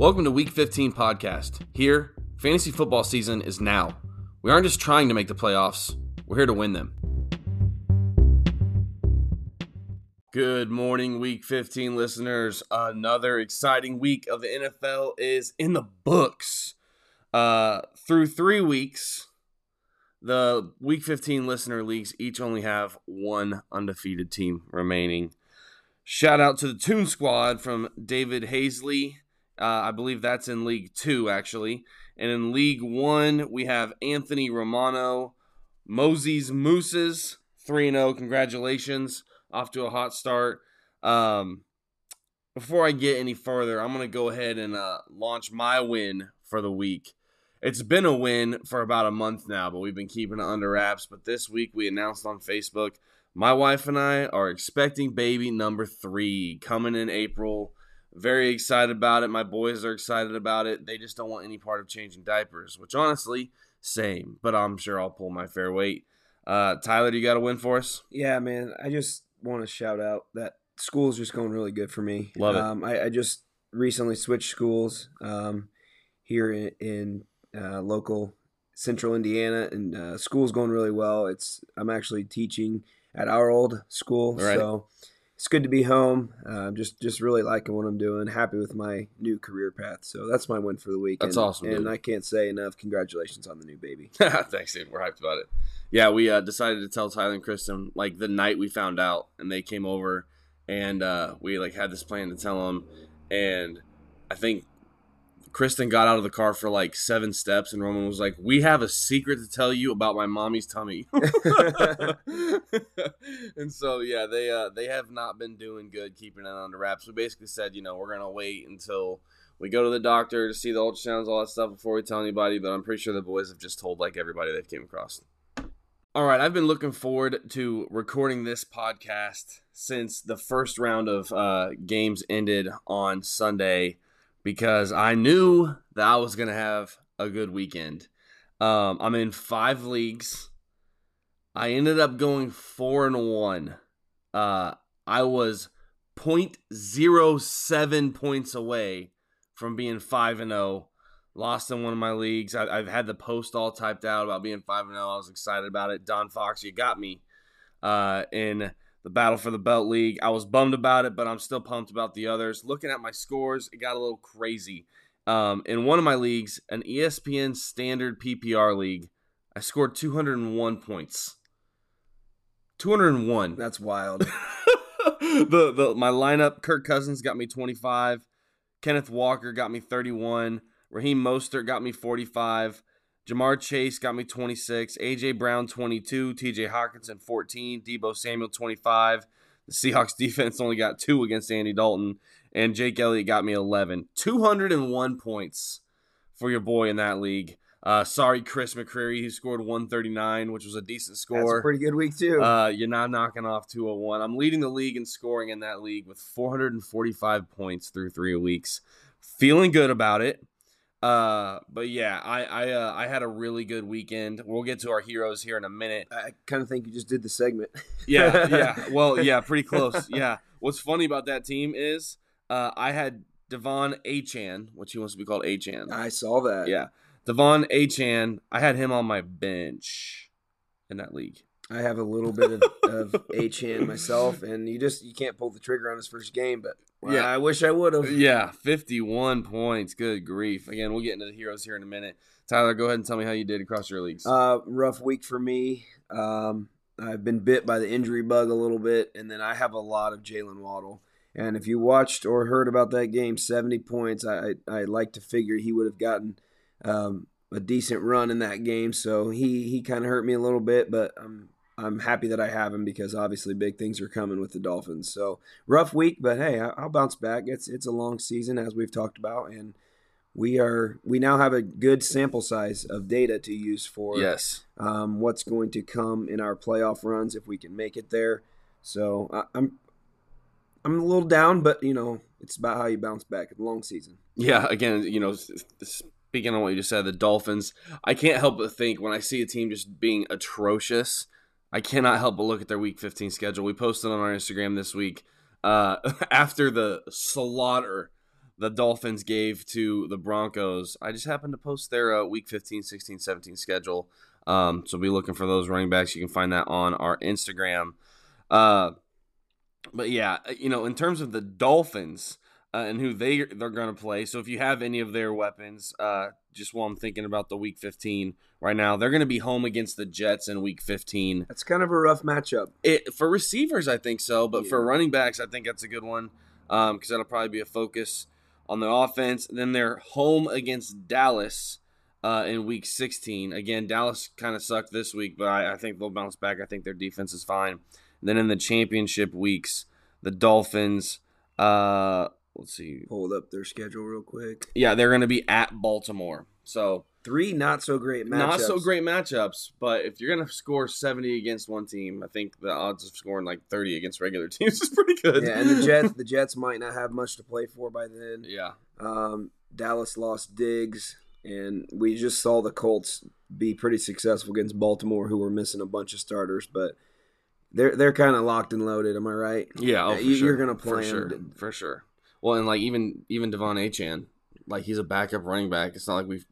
Welcome to Week 15 podcast. Here, fantasy football season is now. We aren't just trying to make the playoffs, we're here to win them. Good morning, Week 15 listeners. Another exciting week of the NFL is in the books. Uh, through three weeks, the Week 15 listener leagues each only have one undefeated team remaining. Shout out to the Toon Squad from David Hazley uh, I believe that's in League Two, actually. And in League One, we have Anthony Romano, Moses Mooses, 3 0. Congratulations. Off to a hot start. Um, before I get any further, I'm going to go ahead and uh, launch my win for the week. It's been a win for about a month now, but we've been keeping it under wraps. But this week, we announced on Facebook my wife and I are expecting baby number three coming in April. Very excited about it. My boys are excited about it. They just don't want any part of changing diapers, which honestly, same. But I'm sure I'll pull my fair weight. Uh, Tyler, do you got a win for us? Yeah, man. I just want to shout out that school's just going really good for me. Love it. Um, I, I, just recently switched schools um, here in, in uh, local central Indiana, and uh, school's going really well. It's I'm actually teaching at our old school, right. so it's good to be home. Uh, just just really liking what I'm doing. Happy with my new career path. So that's my win for the week. That's and, awesome. And I can't say enough. Congratulations on the new baby. Thanks, dude. We're hyped about it. Yeah, we uh, decided to tell Tyler and Kristen like the night we found out, and they came over, and uh, we like had this plan to tell them, and I think Kristen got out of the car for like seven steps, and Roman was like, "We have a secret to tell you about my mommy's tummy." and so, yeah, they uh, they have not been doing good keeping it under wraps. We basically said, you know, we're gonna wait until we go to the doctor to see the ultrasounds, all that stuff before we tell anybody. But I'm pretty sure the boys have just told like everybody they've came across. All right, I've been looking forward to recording this podcast since the first round of uh, games ended on Sunday because I knew that I was going to have a good weekend. Um, I'm in five leagues. I ended up going four and one. Uh, I was 0.07 points away from being five and zero. Oh. Lost in one of my leagues. I, have had the post all typed out about being five and zero. Oh. I was excited about it. Don Fox, you got me. Uh, in the battle for the belt league. I was bummed about it, but I'm still pumped about the others. Looking at my scores, it got a little crazy. Um, in one of my leagues, an ESPN standard PPR league, I scored 201 points. 201. That's wild. the the my lineup: Kirk Cousins got me 25, Kenneth Walker got me 31, Raheem Mostert got me 45. Ja'Marr Chase got me 26, AJ Brown 22, TJ Hockenson 14, Deebo Samuel 25. The Seahawks defense only got two against Andy Dalton, and Jake Elliott got me 11. 201 points for your boy in that league. Uh, sorry, Chris McCreary, he scored 139, which was a decent score. That's a pretty good week, too. Uh, you're not knocking off 201. I'm leading the league in scoring in that league with 445 points through three weeks. Feeling good about it. Uh, but yeah, I I uh, I had a really good weekend. We'll get to our heroes here in a minute. I kind of think you just did the segment. yeah, yeah. Well, yeah, pretty close. Yeah. What's funny about that team is uh, I had De'Von Achane, which he wants to be called Achane. I saw that. Yeah, De'Von Achane. I had him on my bench in that league. I have a little bit of, of Achane myself, and you just you can't pull the trigger on his first game, but well, yeah, I wish I would have. Yeah, fifty-one points. Good grief! Again, we'll get into the heroes here in a minute. Tyler, go ahead and tell me how you did across your leagues. Uh, rough week for me. Um, I've been bit by the injury bug a little bit, and then I have a lot of Jalen Waddle. And if you watched or heard about that game, seventy points, I I, I like to figure he would have gotten um, a decent run in that game. So he he kind of hurt me a little bit, but I'm I'm happy that I have him because obviously big things are coming with the Dolphins. So rough week, but hey, I'll bounce back. It's it's a long season as we've talked about, and we are we now have a good sample size of data to use for yes um, what's going to come in our playoff runs if we can make it there. So I, I'm I'm a little down, but you know it's about how you bounce back. It's a long season. Yeah, again, you know, speaking on what you just said, the Dolphins. I can't help but think when I see a team just being atrocious I cannot help but look at their Week 15 schedule. We posted on our Instagram this week uh, after the slaughter the Dolphins gave to the Broncos. I just happened to post their uh, week 15, 16, 17 schedule. Um, so be looking for those running backs. You can find that on our Instagram. Uh, but yeah, uh, you know, in terms of the Dolphins uh, and who they they're going to play. So if you have any of their weapons, uh, just while I'm thinking about the Week 15 right now, they're going to be home against the Jets in Week 15. That's kind of a rough matchup. It for receivers, I think so, but yeah. for running backs, I think that's a good one because um, that'll probably be a focus on the offense. Then they're home against Dallas uh, in Week 16. Again, Dallas kind of sucked this week, but I, I, think they'll bounce back. I think their defense is fine. And then in the championship weeks, the Dolphins. Uh, let's see. Hold up their schedule real quick. Yeah, they're going to be at Baltimore. So three not so great matchups. Not so great matchups, but if you're going to score 70 against one team, I think the odds of scoring like 30 against regular teams is pretty good. Yeah, and the Jets, the Jets might not have much to play for by then. Yeah. Um, Dallas lost Diggs, and we just saw the Colts be pretty successful against Baltimore, who were missing a bunch of starters, but. They're they're kind of locked and loaded. Am I right? Yeah, oh, you, are gonna play for sure. For sure. Well, and like even even De'Von Achane, like he's a backup running back. It's not like we've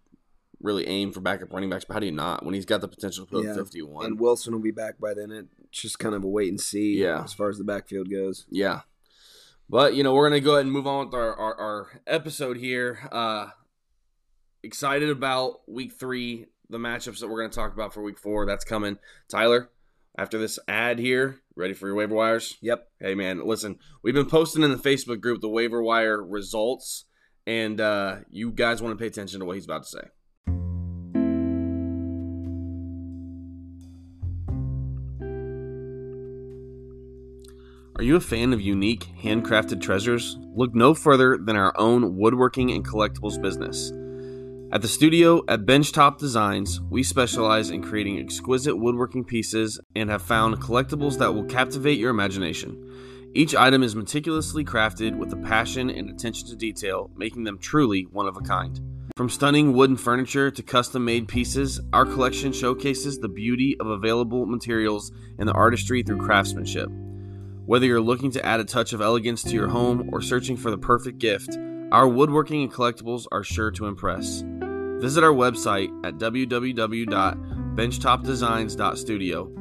really aimed for backup running backs. But how do you not when he's got the potential to put yeah. up fifty one? And Wilson will be back by then. It's just kind of a wait and see. Yeah. as far as the backfield goes. Yeah, but you know we're gonna go ahead and move on with our our, our episode here. Uh, excited about week three, the matchups that we're gonna talk about for week four. That's coming. Tyler, after this ad here, ready for your waiver wires? Yep. Hey man, listen, we've been posting in the Facebook group the waiver wire results, and uh, you guys want to pay attention to what he's about to say. Are you a fan of unique, handcrafted treasures? Look no further than our own woodworking and collectibles business. At the studio at Benchtop Designs, we specialize in creating exquisite woodworking pieces and have found collectibles that will captivate your imagination. Each item is meticulously crafted with a passion and attention to detail, making them truly one of a kind. From stunning wooden furniture to custom made pieces, our collection showcases the beauty of available materials and the artistry through craftsmanship. Whether you're looking to add a touch of elegance to your home or searching for the perfect gift, our woodworking and collectibles are sure to impress. Visit our website at www.benchtopdesigns.studio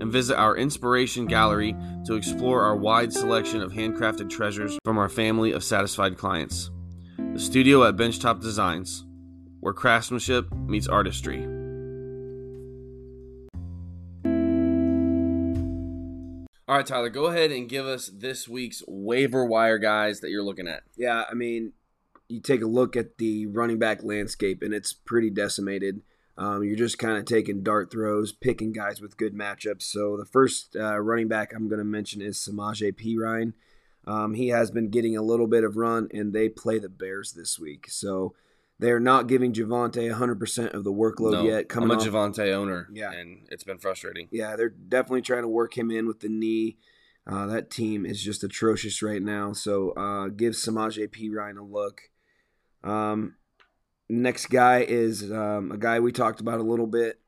and visit our inspiration gallery to explore our wide selection of handcrafted treasures from our family of satisfied clients. The studio at Benchtop Designs, where craftsmanship meets artistry. All right, Tyler, go ahead and give us this week's waiver wire guys that you're looking at. Yeah, I mean, you take a look at the running back landscape, and it's pretty decimated. Um, you're just kind of taking dart throws, picking guys with good matchups. So the first uh, running back I'm going to mention is Samaje Perine. Um, he has been getting a little bit of run, and they play the Bears this week. So they're not giving Javonte 100% of the workload no, yet. Coming I'm a off, Javonte owner, yeah. and it's been frustrating. Yeah, they're definitely trying to work him in with the knee. Uh, that team is just atrocious right now. So uh, give Samaje Perine a look. Um, next guy is um, a guy we talked about a little bit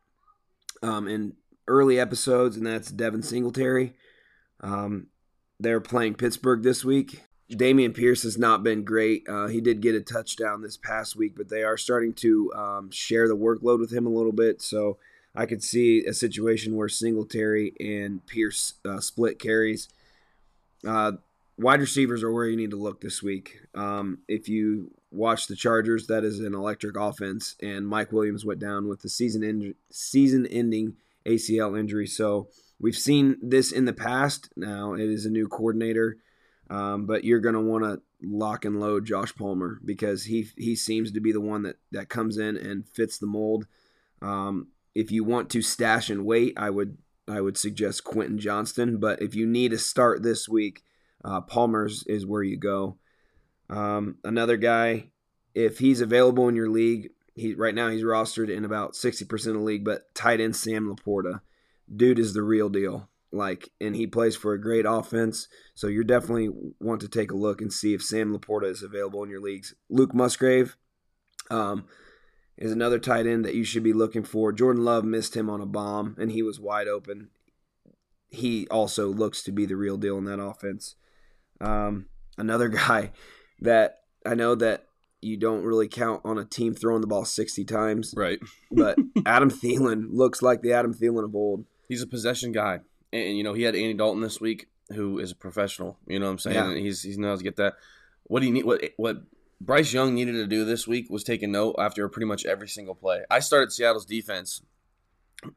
um, in early episodes, and that's Devin Singletary. Um, they're playing Pittsburgh this week. Dameon Pierce has not been great. Uh, he did get a touchdown this past week, but they are starting to um, share the workload with him a little bit. So I could see a situation where Singletary and Pierce uh, split carries. Uh, wide receivers are where you need to look this week. Um, if you watch the Chargers, that is an electric offense, and Mike Williams went down with the season in, season ending ACL injury. So we've seen this in the past. Now it is a new coordinator, um, but you're going to want to lock and load Josh Palmer because he he seems to be the one that that comes in and fits the mold. Um, if you want to stash and wait, I would I would suggest Quentin Johnston. But if you need a start this week, uh, Palmer's is where you go. Um, another guy, if he's available in your league, he right now he's rostered in about sixty percent of the league. But tight end Sam LaPorta, dude is the real deal. Like, and he plays for a great offense. So you're definitely want to take a look and see if Sam LaPorta is available in your leagues. Luke Musgrave um, is another tight end that you should be looking for. Jordan Love missed him on a bomb, and he was wide open. He also looks to be the real deal in that offense. Um, another guy that I know that you don't really count on a team throwing the ball 60 times, Right. but Adam Thielen looks like the Adam Thielen of old. He's a possession guy, and, you know he had Andy Dalton this week, who is a professional. You know what I'm saying? Yeah. And he's he knows how to get that. What do you need what what Bryce Young needed to do this week was take a note after pretty much every single play. I started Seattle's defense,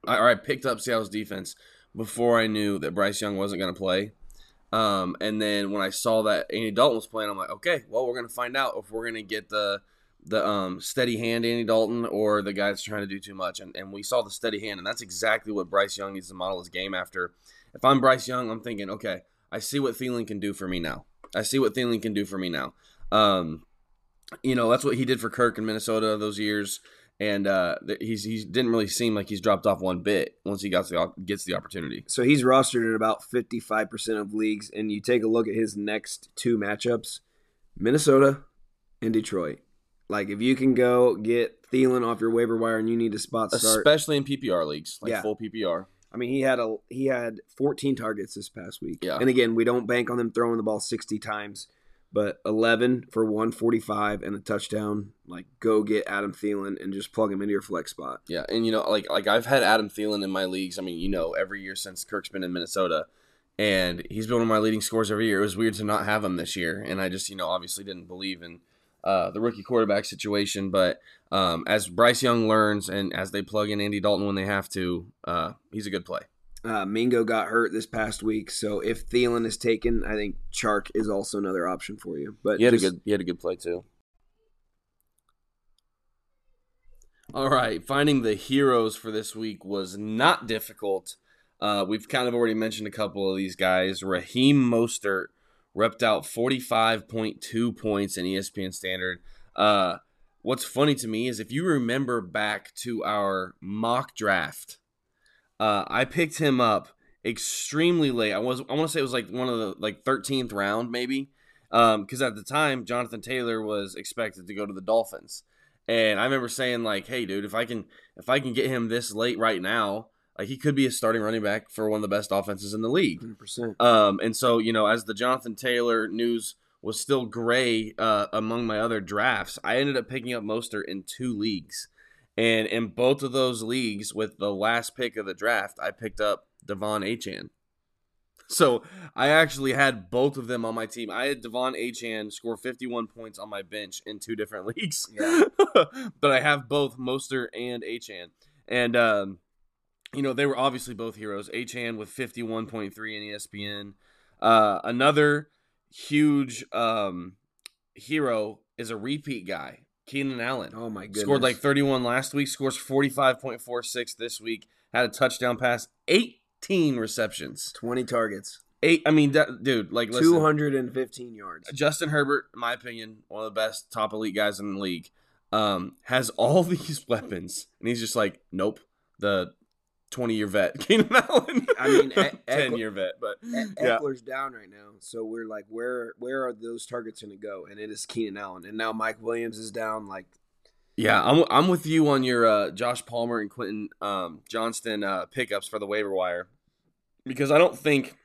I, or I picked up Seattle's defense before I knew that Bryce Young wasn't going to play. Um, and then when I saw that Andy Dalton was playing, I'm like, okay, well, we're going to find out if we're going to get the the um, steady hand Andy Dalton or the guy that's trying to do too much. And, and we saw the steady hand, and that's exactly what Bryce Young needs to model his game after. If I'm Bryce Young, I'm thinking, okay, I see what Thielen can do for me now. I see what Thielen can do for me now. Um, you know, that's what he did for Kirk in Minnesota those years. And uh, he's he didn't really seem like he's dropped off one bit once he got the gets the opportunity. So he's rostered in about 55% of leagues. And you take a look at his next two matchups Minnesota and Detroit. Like, if you can go get Thielen off your waiver wire and you need a spot start, especially in PPR leagues, like Yeah. full PPR. I mean, he had a he had 14 targets this past week. Yeah. And again, we don't bank on them throwing the ball 60 times, but 11 for 145 and a touchdown. Like, go get Adam Thielen and just plug him into your flex spot. Yeah, and you know, like like I've had Adam Thielen in my leagues. I mean, you know, every year since Kirk's been in Minnesota, and he's been one of my leading scores every year. It was weird to not have him this year, and I just you know obviously didn't believe in uh, the rookie quarterback situation. But um, as Bryce Young learns, and as they plug in Andy Dalton when they have to, uh, he's a good play. Uh, Mingo got hurt this past week, so if Thielen is taken, I think Chark is also another option for you. But He had just- a good he had a good play too. All right, finding the heroes for this week was not difficult. Uh, we've kind of already mentioned a couple of these guys. Raheem Mostert repped out 45.2 points in ESPN Standard. Uh, what's funny to me is if you remember back to our mock draft, uh, I picked him up extremely late. I was I want to say it was like one of the like 13th round maybe because at the time Jonathan Taylor was expected to go to the Dolphins, and I remember saying like, "Hey, dude, if I can if I can get him this late right now, like he could be a starting running back for one of the best offenses in the league." 100%. Um, and so you know, as the Jonathan Taylor news was still gray uh, among my other drafts, I ended up picking up Mostert in two leagues, and in both of those leagues, with the last pick of the draft, I picked up De'Von Achane. So I actually had both of them on my team. I had De'Von Achane score 51 points on my bench in two different leagues. Yeah. but I have both Mostert and Achane. And um, you know, they were obviously both heroes. Achane with 51.3 in ESPN. Uh, another huge um, hero is a repeat guy, Keenan Allen. Oh, my goodness. Scored like 31 last week, scores 45.46 this week, had a touchdown pass, 18 receptions. 20 targets, Eight, I mean, that, dude, like, listen, 215 yards. Justin Herbert, in my opinion, one of the best top elite guys in the league, um, has all these weapons, and he's just like, nope, the 20 year vet, Keenan Allen. I mean, E- 10 year vet, but E- yeah. Ekeler's down right now, so we're like, where where are those targets going to go? And it is Keenan Allen, and now Mike Williams is down. Like, Yeah, I'm, I'm with you on your uh, Josh Palmer and Quentin um, Johnston uh, pickups for the waiver wire because I don't think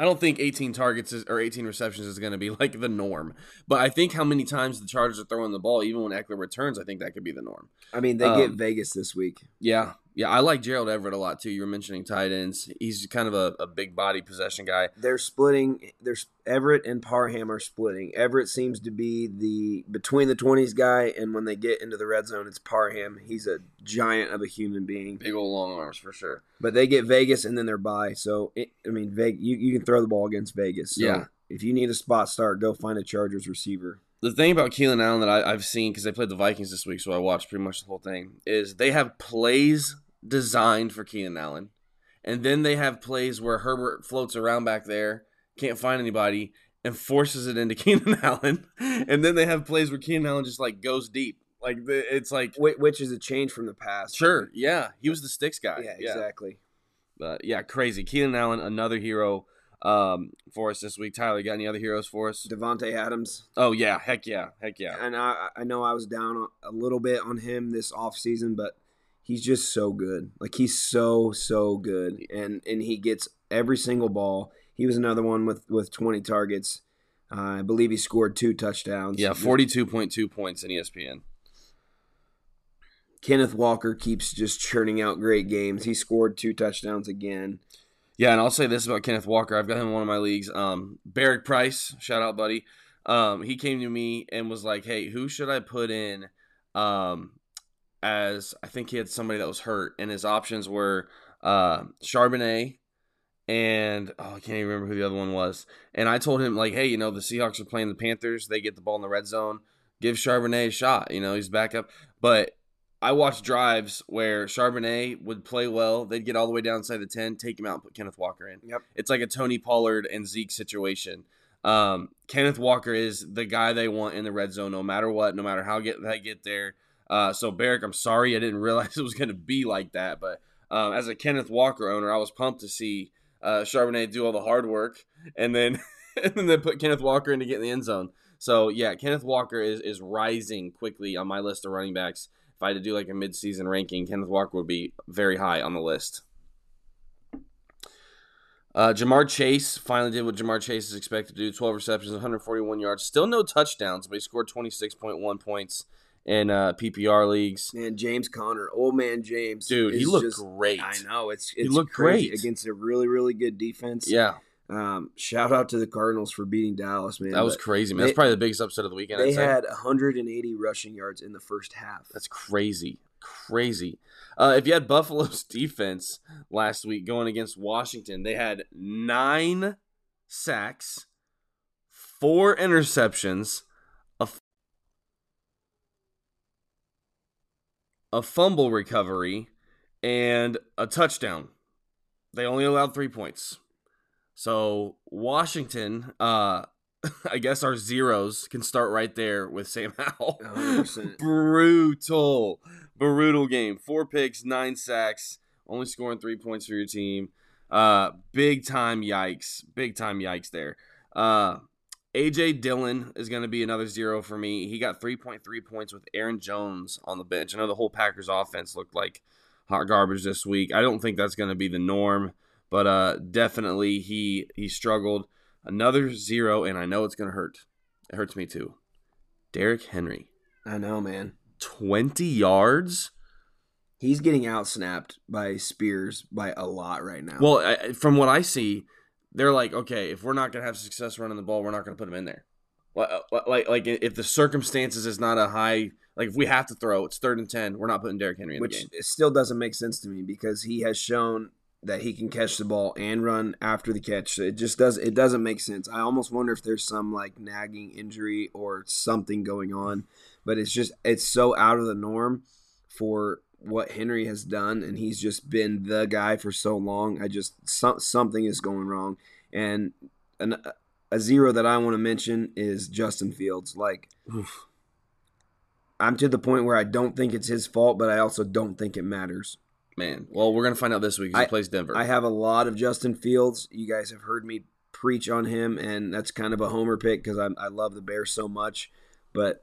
I don't think 18 targets is, or 18 receptions is going to be like the norm. But I think how many times the Chargers are throwing the ball, even when Eckler returns, I think that could be the norm. I mean, they get Um, Vegas this week. Yeah, yeah, I like Gerald Everett a lot too. You were mentioning tight ends; he's kind of a, a big body possession guy. They're splitting. There's Everett and Parham are splitting. Everett seems to be the between the twenties guy, and when they get into the red zone, it's Parham. He's a giant of a human being. Big old long arms for sure. But they get Vegas, and then they're by. So it, I mean, Vegas, you, you can throw the ball against Vegas. So Yeah. If you need a spot start, go find a Chargers receiver. the thing about Keenan Allen that I, I've seen because they played the Vikings this week, so I watched pretty much the whole thing. Is they have plays designed for Keenan Allen, and then they have plays where Herbert floats around back there, can't find anybody, and forces it into Keenan Allen, and then they have plays where Keenan Allen just like goes deep, like it's like Which is a change from the past. sure, yeah, he was the sticks guy, Yeah, exactly. But yeah, crazy. Keenan Allen, another hero um, for us this week. Tyler, got any other heroes for us? Davante Adams. Oh yeah, heck yeah, heck yeah. And I, I know I was down a little bit on him this offseason, but he's just so good. Like he's so so good, and and he gets every single ball. He was another one with with 20 targets. Uh, I believe he scored two touchdowns. Yeah, forty-two point two points in ESPN. Kenneth Walker keeps just churning out great games. He scored two touchdowns again. Yeah, and I'll say this about Kenneth Walker. I've got him in one of my leagues. Um, Barrick Price, shout out, buddy. Um, he came to me and was like, "Hey, who should I put in?" Um, as I think he had somebody that was hurt, and his options were uh, Charbonnet and oh, I can't even remember who the other one was. And I told him like, "Hey, you know, the Seahawks are playing the Panthers. They get the ball in the red zone. Give Charbonnet a shot. You know, he's back up." But I watched drives where Charbonnet would play well. They'd get all the way down inside the 10, take him out, and put Kenneth Walker in. Yep. It's like a Tony Pollard and Zeke situation. Um, Kenneth Walker is the guy they want in the red zone no matter what, no matter how get they get there. Uh, so, Barrick, I'm sorry I didn't realize it was going to be like that. But um, as a Kenneth Walker owner, I was pumped to see uh, Charbonnet do all the hard work and then and then put Kenneth Walker in to get in the end zone. So, yeah, Kenneth Walker is, is rising quickly on my list of running backs if I had to do like a midseason ranking, Kenneth Walker would be very high on the list. Uh, Ja'Marr Chase finally did what Ja'Marr Chase is expected to do 12 receptions, 141 yards. Still no touchdowns, but he scored 26.1 points in uh, PPR leagues. Man, James Conner, old man James. Dude, he looked just, great. I know. It's, it's he looked great against a really, really good defense. Yeah. Um, shout out to the Cardinals for beating Dallas, man. That was crazy, man. They, That's probably the biggest upset of the weekend. They had 180 rushing yards in the first half. That's crazy, crazy. Uh, if you had Buffalo's defense last week going against Washington, they had nine sacks, four interceptions, a, a fumble recovery, and a touchdown. They only allowed three points. So Washington, uh, I guess our zeros can start right there with Sam Howell. Brutal, brutal game. Four picks, nine sacks, only scoring three points for your team. Uh, big time yikes, big time yikes there. Uh, AJ Dillon is going to be another zero for me. He got 3.3 points with Aaron Jones on the bench. I know the whole Packers offense looked like hot garbage this week. I don't think that's going to be the norm but uh, definitely he he struggled. Another zero, and I know it's gonna hurt. It hurts me too. Derrick Henry. I know, man. Twenty yards. He's getting outsnapped by Spears by a lot right now. Well, I, from what I see, they're like, okay, if we're not gonna have success running the ball, we're not gonna put him in there. Uh, like, like if the circumstances is not a high, like if we have to throw, it's third and ten, we're not putting Derrick Henry in Which the game. Which still doesn't make sense to me because he has shown that he can catch the ball and run after the catch. It just does it doesn't make sense. I almost wonder if there's some like nagging injury or something going on, but it's just it's so out of the norm for what Henry has done and he's just been the guy for so long. I just some, something is going wrong and an, a zero that I want to mention is Justin Fields. Like Oof. I'm to the point where I don't think it's his fault, but I also don't think it matters. Man, well, we're gonna find out this week. He plays Denver. I have a lot of Justin Fields. You guys have heard me preach on him, and that's kind of a homer pick because I, I love the Bears so much. But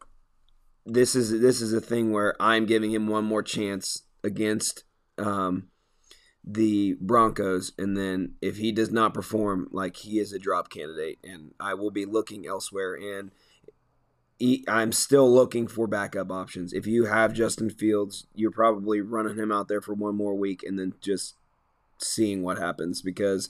this is this is a thing where I'm giving him one more chance against um, the Broncos, and then if he does not perform, like he is a drop candidate, and I will be looking elsewhere. And I'm still looking for backup options. If you have Justin Fields, you're probably running him out there for one more week and then just seeing what happens because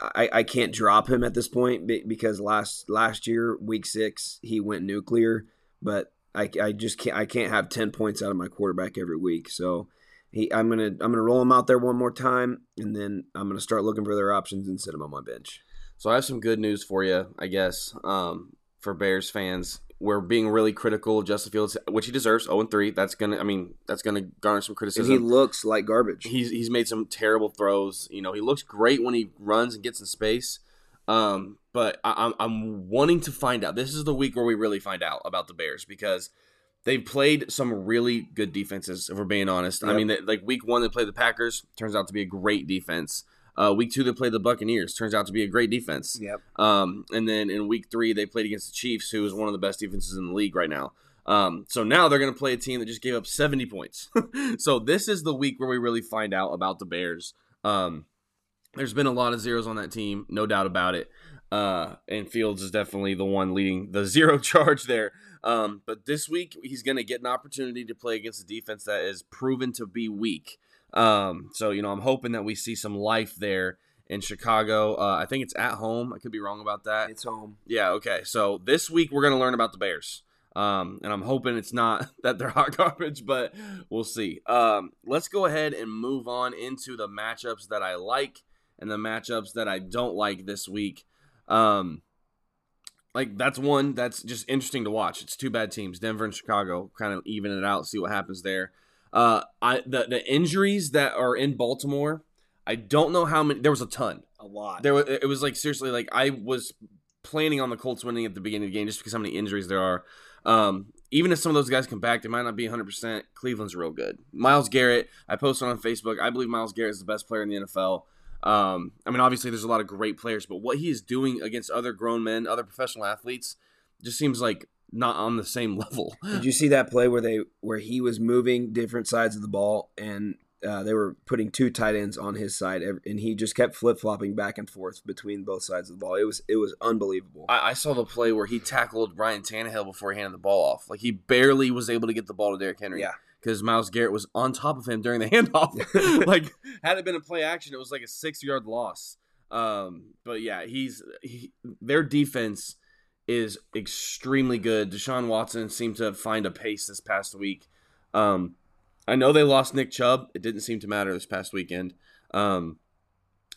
I, I can't drop him at this point because last last year week six he went nuclear, but I, I just can't I can't have ten points out of my quarterback every week. So he I'm gonna I'm gonna roll him out there one more time and then I'm gonna start looking for other options and sit him on my bench. So I have some good news for you, I guess, um, for Bears fans we're being really critical of Justin Fields, which he deserves. 0 and 3. That's gonna I mean, that's gonna garner some criticism. And he looks like garbage. He's he's made some terrible throws. You know, he looks great when he runs and gets in space. Um, but I, I'm I'm wanting to find out. This is the week where we really find out about the Bears because they've played some really good defenses. If we're being honest, yep. I mean, they, like week one they played the Packers, turns out to be a great defense. Uh, week two, they played the Buccaneers. Turns out to be a great defense. Yep. Um, and then in week three, they played against the Chiefs, who is one of the best defenses in the league right now. Um, so now they're going to play a team that just gave up 70 points. so this is the week where we really find out about the Bears. Um, there's been a lot of zeros on that team, no doubt about it. Uh, and Fields is definitely the one leading the zero charge there. Um, but this week he's going to get an opportunity to play against a defense that is proven to be weak. Um, so you know I'm hoping that we see some life there in Chicago. Uh, I think it's at home. I could be wrong about that. It's home. Yeah. Okay. So this week we're going to learn about the Bears. Um, and I'm hoping it's not that they're hot garbage, but we'll see. Um, let's go ahead and move on into the matchups that I like and the matchups that I don't like this week. Um, like that's one that's just interesting to watch. It's two bad teams, Denver and Chicago, kind of even it out, see what happens there. Uh, I the the injuries that are in Baltimore, I don't know how many. There was a ton, a lot. There was it was like seriously like I was planning on the Colts winning at the beginning of the game just because how many injuries there are. Um, even if some of those guys come back, they might not be 100%. Cleveland's real good. Myles Garrett, I posted on Facebook. I believe Myles Garrett is the best player in the NFL. Um, I mean, obviously, there's a lot of great players, but what he is doing against other grown men, other professional athletes, just seems like not on the same level. Did you see that play where they where he was moving different sides of the ball and uh, they were putting two tight ends on his side, and he just kept flip flopping back and forth between both sides of the ball. It was it was unbelievable. I, I, saw the play where he tackled Ryan Tannehill before he handed the ball off. Like he barely was able to get the ball to Derrick Henry. Yeah. Because Myles Garrett was on top of him during the handoff. like had it been a play action, it was like a six yard loss. Um, but yeah, he's he, their defense is extremely good. Deshaun Watson seemed to find a pace this past week. Um, I know they lost Nick Chubb. It didn't seem to matter this past weekend. Um,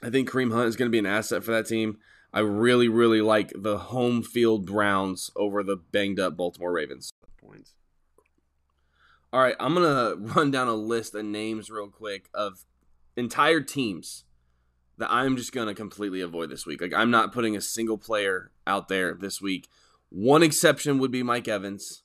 I think Kareem Hunt is going to be an asset for that team. I really, really like the home field Browns over the banged up Baltimore Ravens. Points. All right, I'm gonna run down a list of names real quick of entire teams that I'm just gonna completely avoid this week. Like I'm not putting a single player out there this week. One exception would be Mike Evans.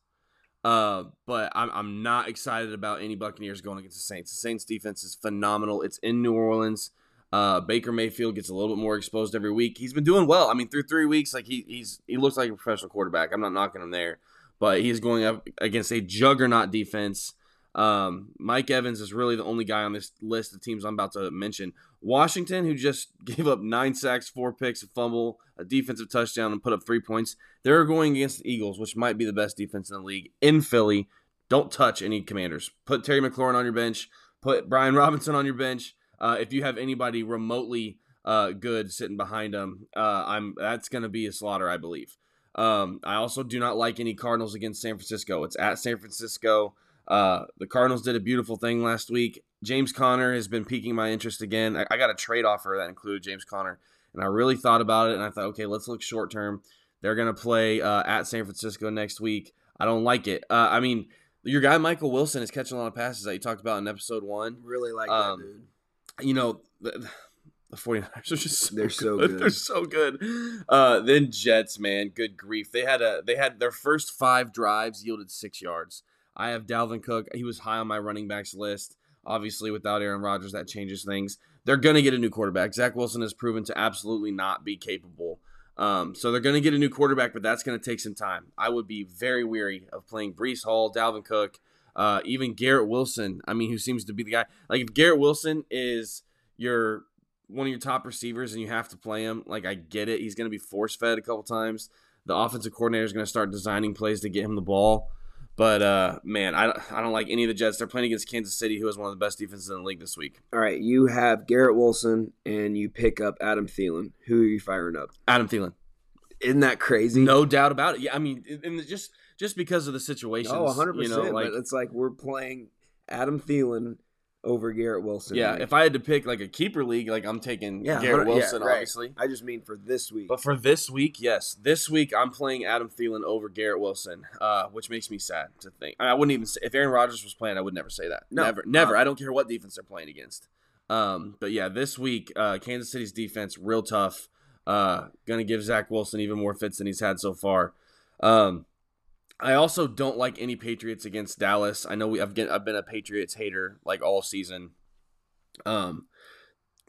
Uh, but I'm, I'm not excited about any Buccaneers going against the Saints. The Saints defense is phenomenal. It's in New Orleans. Uh, Baker Mayfield gets a little bit more exposed every week. He's been doing well. I mean, through three weeks, like he he's he looks like a professional quarterback. I'm not knocking him there, but he's going up against a juggernaut defense. Um, Mike Evans is really the only guy on this list of teams I'm about to mention. Washington, who just gave up nine sacks, four picks, a fumble, a defensive touchdown, and put up three points. They're going against the Eagles, which might be the best defense in the league in Philly. Don't touch any commanders. Put Terry McLaurin on your bench. Put Brian Robinson on your bench. Uh, if you have anybody remotely uh, good sitting behind them, uh, I'm that's going to be a slaughter, I believe. Um, I also do not like any Cardinals against San Francisco. It's at San Francisco. Uh, the Cardinals did a beautiful thing last week. James Conner has been piquing my interest again. I, I, got a trade offer that included James Conner, and I really thought about it. And I thought, okay, let's look short term. They're going to play uh, at San Francisco next week. I don't like it. Uh, I mean, your guy Michael Wilson is catching a lot of passes that you talked about in episode one. Really like um, that dude. You know, the, the 49ers are just so they're good. so good. They're so good. Uh, then Jets, man, good grief. They had a they had their first five drives yielded six yards. I have Dalvin Cook. He was high on my running backs list. Obviously, without Aaron Rodgers, that changes things. They're going to get a new quarterback. Zach Wilson has proven to absolutely not be capable. Um, so they're going to get a new quarterback, but that's going to take some time. I would be very weary of playing Breece Hall, Dalvin Cook, uh, even Garrett Wilson. I mean, who seems to be the guy. Like if Garrett Wilson is your one of your top receivers and you have to play him, like I get it. He's going to be force fed a couple times. The offensive coordinator is going to start designing plays to get him the ball. But uh, man, I, I don't like any of the Jets. They're playing against Kansas City, who has one of the best defenses in the league this week. All right, you have Garrett Wilson, and you pick up Adam Thielen. Who are you firing up? Adam Thielen. Isn't that crazy? No doubt about it. Yeah, I mean, and just just because of the situation. Oh, 100 percent. You know, like, but it's like we're playing Adam Thielen over Garrett Wilson. Yeah, if I had to pick like a keeper league, like I'm taking yeah, Garrett Wilson, yeah, right. obviously. I just mean for this week. But for this week, yes, this week I'm playing Adam Thielen over Garrett Wilson, uh, which makes me sad to think. I wouldn't even say if Aaron Rodgers was playing, I would never say that. No, never, never. No. I don't care what defense they're playing against. Um, but yeah, this week, uh, Kansas City's defense real tough. Uh, gonna give Zach Wilson even more fits than he's had so far. Um, I also don't like any Patriots against Dallas. I know we I've, get, I've been a Patriots hater like all season. Um,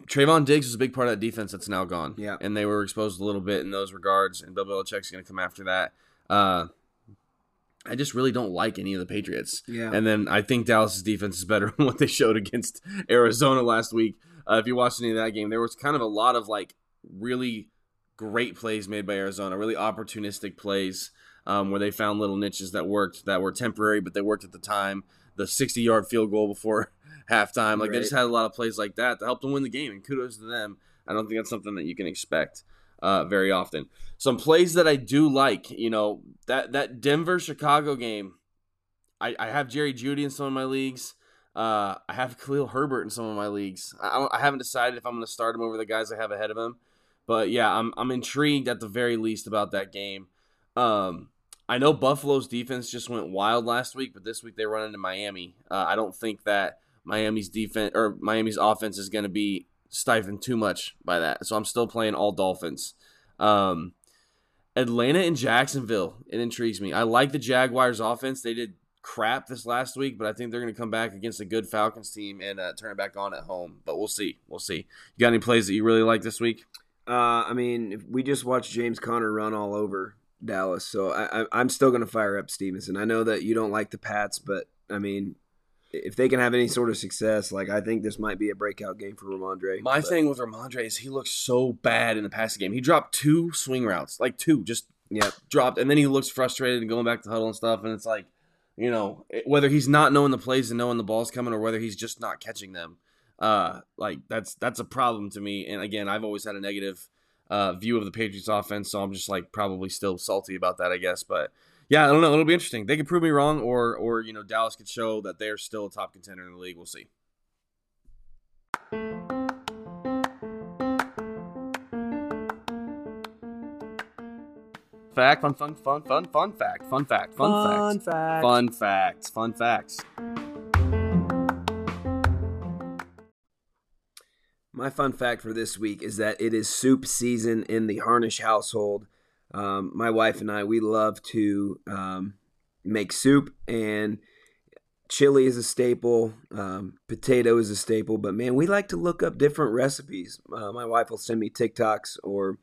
Trevon Diggs is a big part of that defense that's now gone. Yeah, and they were exposed a little bit in those regards, and Bill Belichick's going to come after that. Uh, I just really don't like any of the Patriots. Yeah, and then I think Dallas's defense is better than what they showed against Arizona last week. Uh, if you watched any of that game, there was kind of a lot of like really great plays made by Arizona, really opportunistic plays um, where they found little niches that worked that were temporary, but they worked at the time. The 60 yard field goal before halftime, like right. they just had a lot of plays like that that helped them win the game, and kudos to them. I don't think that's something that you can expect uh, very often. Some plays that I do like, you know, that that Denver Chicago game. I, I have Jerry Jeudy in some of my leagues. Uh, I have Khalil Herbert in some of my leagues. I, I haven't decided if I'm going to start him over the guys I have ahead of him, but yeah, I'm I'm intrigued at the very least about that game. Um, I know Buffalo's defense just went wild last week, but this week they run into Miami. Uh, I don't think that Miami's defense or Miami's offense is going to be stifled too much by that. So I'm still playing all Dolphins. Um, Atlanta and Jacksonville, it intrigues me. I like the Jaguars' offense. They did crap this last week, but I think they're going to come back against a good Falcons team and uh, turn it back on at home. But we'll see. We'll see. You got any plays that you really like this week? Uh, I mean, we just watched James Conner run all over Dallas. So I, I'm still going to fire up Stevenson. I know that you don't like the Pats, but I mean, if they can have any sort of success, like I think this might be a breakout game for Rhamondre. My but. thing with Rhamondre is he looks so bad in the passing game. He dropped two swing routes, like two, just yeah, dropped, and then he looks frustrated and going back to huddle and stuff. And it's like, you know, whether he's not knowing the plays and knowing the ball's coming, or whether he's just not catching them. Uh, like that's that's a problem to me. And again, I've always had a negative uh, view of the Patriots offense. So I'm just like probably still salty about that, I guess. But yeah, I don't know. It'll be interesting. They could prove me wrong, or or you know Dallas could show that they're still a top contender in the league. We'll see. Fact, fun, fun, fun, fun, fun fact, fun fact, fun, fun fact, fact, fun facts, fun facts. My fun fact for this week is that it is soup season in the Harnish household. Um, my wife and I, we love to um, make soup, and chili is a staple, um, potato is a staple, but man, we like to look up different recipes. Uh, my wife will send me TikToks or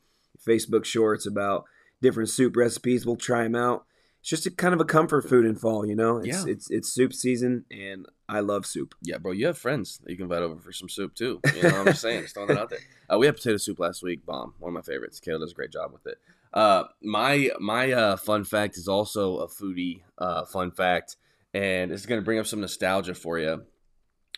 Facebook shorts about different soup recipes. We'll try them out it's just a kind of a comfort food in fall, you know. It's, yeah. It's it's soup season, and I love soup. Yeah, bro. You have friends that you can invite over for some soup too. You know what I'm saying? Just throwing that out there. Uh, we had potato soup last week. Bomb. One of my favorites. Kayla does a great job with it. Uh, my my uh, fun fact is also a foodie uh, fun fact, and it's going to bring up some nostalgia for you.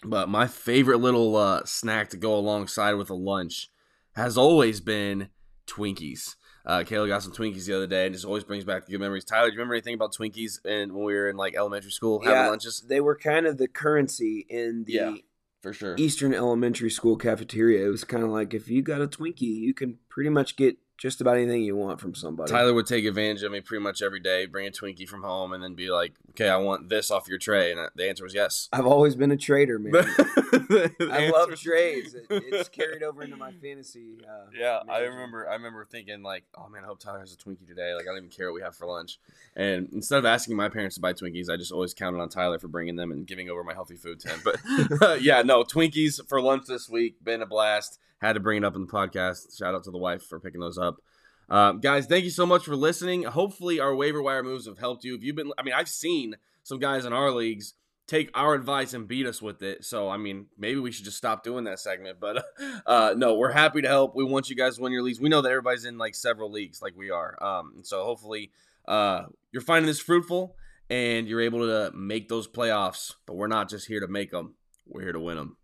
But my favorite little uh, snack to go alongside with a lunch has always been Twinkies. Uh, Kayla got some Twinkies the other day, and just always brings back the good memories. Tyler, do you remember anything about Twinkies and when we were in like elementary school having yeah, lunches? They were kind of the currency in the yeah, for sure Eastern elementary school cafeteria. It was kind of like if you got a Twinkie, you can pretty much get just about anything you want from somebody. Tyler would take advantage of me pretty much every day, bring a Twinkie from home, and then be like, "Okay, I want this off your tray," and the answer was yes. I've always been a trader, man. I love trades. It, it's carried over into my fantasy. Uh, yeah, I remember. I remember thinking like, "Oh man, I hope Tyler has a Twinkie today." Like, I don't even care what we have for lunch. And instead of asking my parents to buy Twinkies, I just always counted on Tyler for bringing them and giving over my healthy food to him. But yeah, no Twinkies for lunch this week. Been a blast. Had to bring it up in the podcast. Shout out to the wife for picking those up. Uh, guys, thank you so much for listening. Hopefully, our waiver wire moves have helped you. If you've been, I mean, I've seen some guys in our leagues take our advice and beat us with it. So, I mean, maybe we should just stop doing that segment. But uh, no, we're happy to help. We want you guys to win your leagues. We know that everybody's in like several leagues, like we are. Um, so hopefully, uh, you're finding this fruitful and you're able to make those playoffs. But we're not just here to make them; we're here to win them.